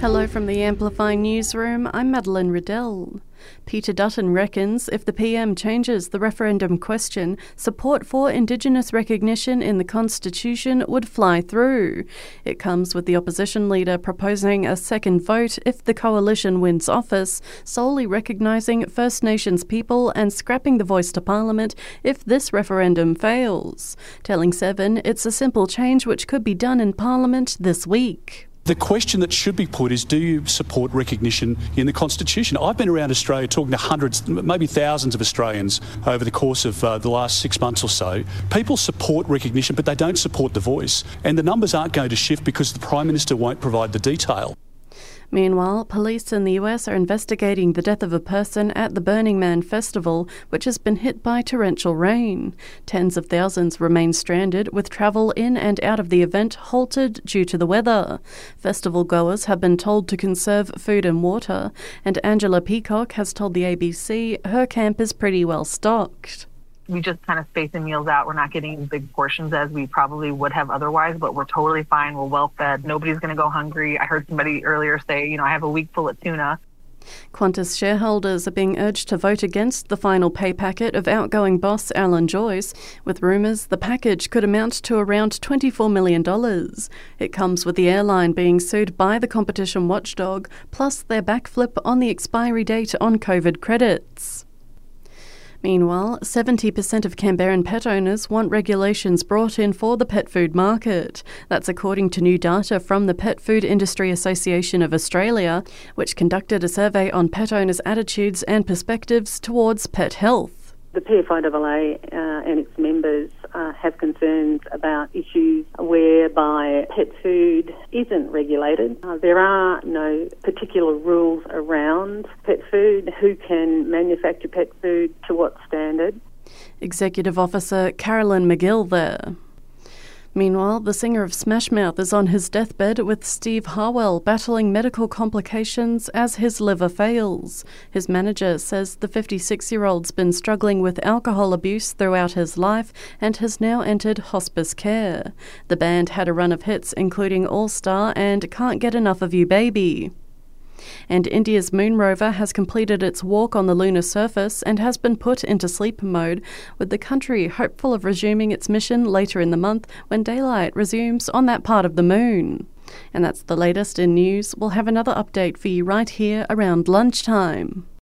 Hello from the Amplify newsroom. I'm Madeline Riddell. Peter Dutton reckons if the PM changes the referendum question, support for Indigenous recognition in the Constitution would fly through. It comes with the opposition leader proposing a second vote if the coalition wins office, solely recognising First Nations people and scrapping the voice to Parliament if this referendum fails. Telling Seven it's a simple change which could be done in Parliament this week. The question that should be put is do you support recognition in the Constitution? I've been around Australia talking to hundreds, maybe thousands of Australians over the course of uh, the last six months or so. People support recognition, but they don't support the voice. And the numbers aren't going to shift because the Prime Minister won't provide the detail. Meanwhile, police in the US are investigating the death of a person at the Burning Man festival, which has been hit by torrential rain. Tens of thousands remain stranded, with travel in and out of the event halted due to the weather. Festival goers have been told to conserve food and water, and Angela Peacock has told the ABC her camp is pretty well stocked we just kind of space the meals out. We're not getting big portions as we probably would have otherwise, but we're totally fine. We're well fed. Nobody's going to go hungry. I heard somebody earlier say, you know, I have a week full of tuna. Qantas shareholders are being urged to vote against the final pay packet of outgoing boss Alan Joyce, with rumours the package could amount to around $24 million. It comes with the airline being sued by the competition watchdog, plus their backflip on the expiry date on COVID credits. Meanwhile, 70% of Canberran pet owners want regulations brought in for the pet food market. That's according to new data from the Pet Food Industry Association of Australia, which conducted a survey on pet owners' attitudes and perspectives towards pet health. The PFIAA uh, and its members uh, have concerns about issues whereby pet food isn't regulated. Uh, there are no particular rules around pet food, who can manufacture pet food, to what standard. Executive Officer Carolyn McGill there. Meanwhile, the singer of Smash Mouth is on his deathbed with Steve Harwell battling medical complications as his liver fails. His manager says the 56 year old's been struggling with alcohol abuse throughout his life and has now entered hospice care. The band had a run of hits including All Star and Can't Get Enough of You Baby. And India's moon rover has completed its walk on the lunar surface and has been put into sleep mode, with the country hopeful of resuming its mission later in the month when daylight resumes on that part of the moon. And that's the latest in news. We'll have another update for you right here around lunchtime.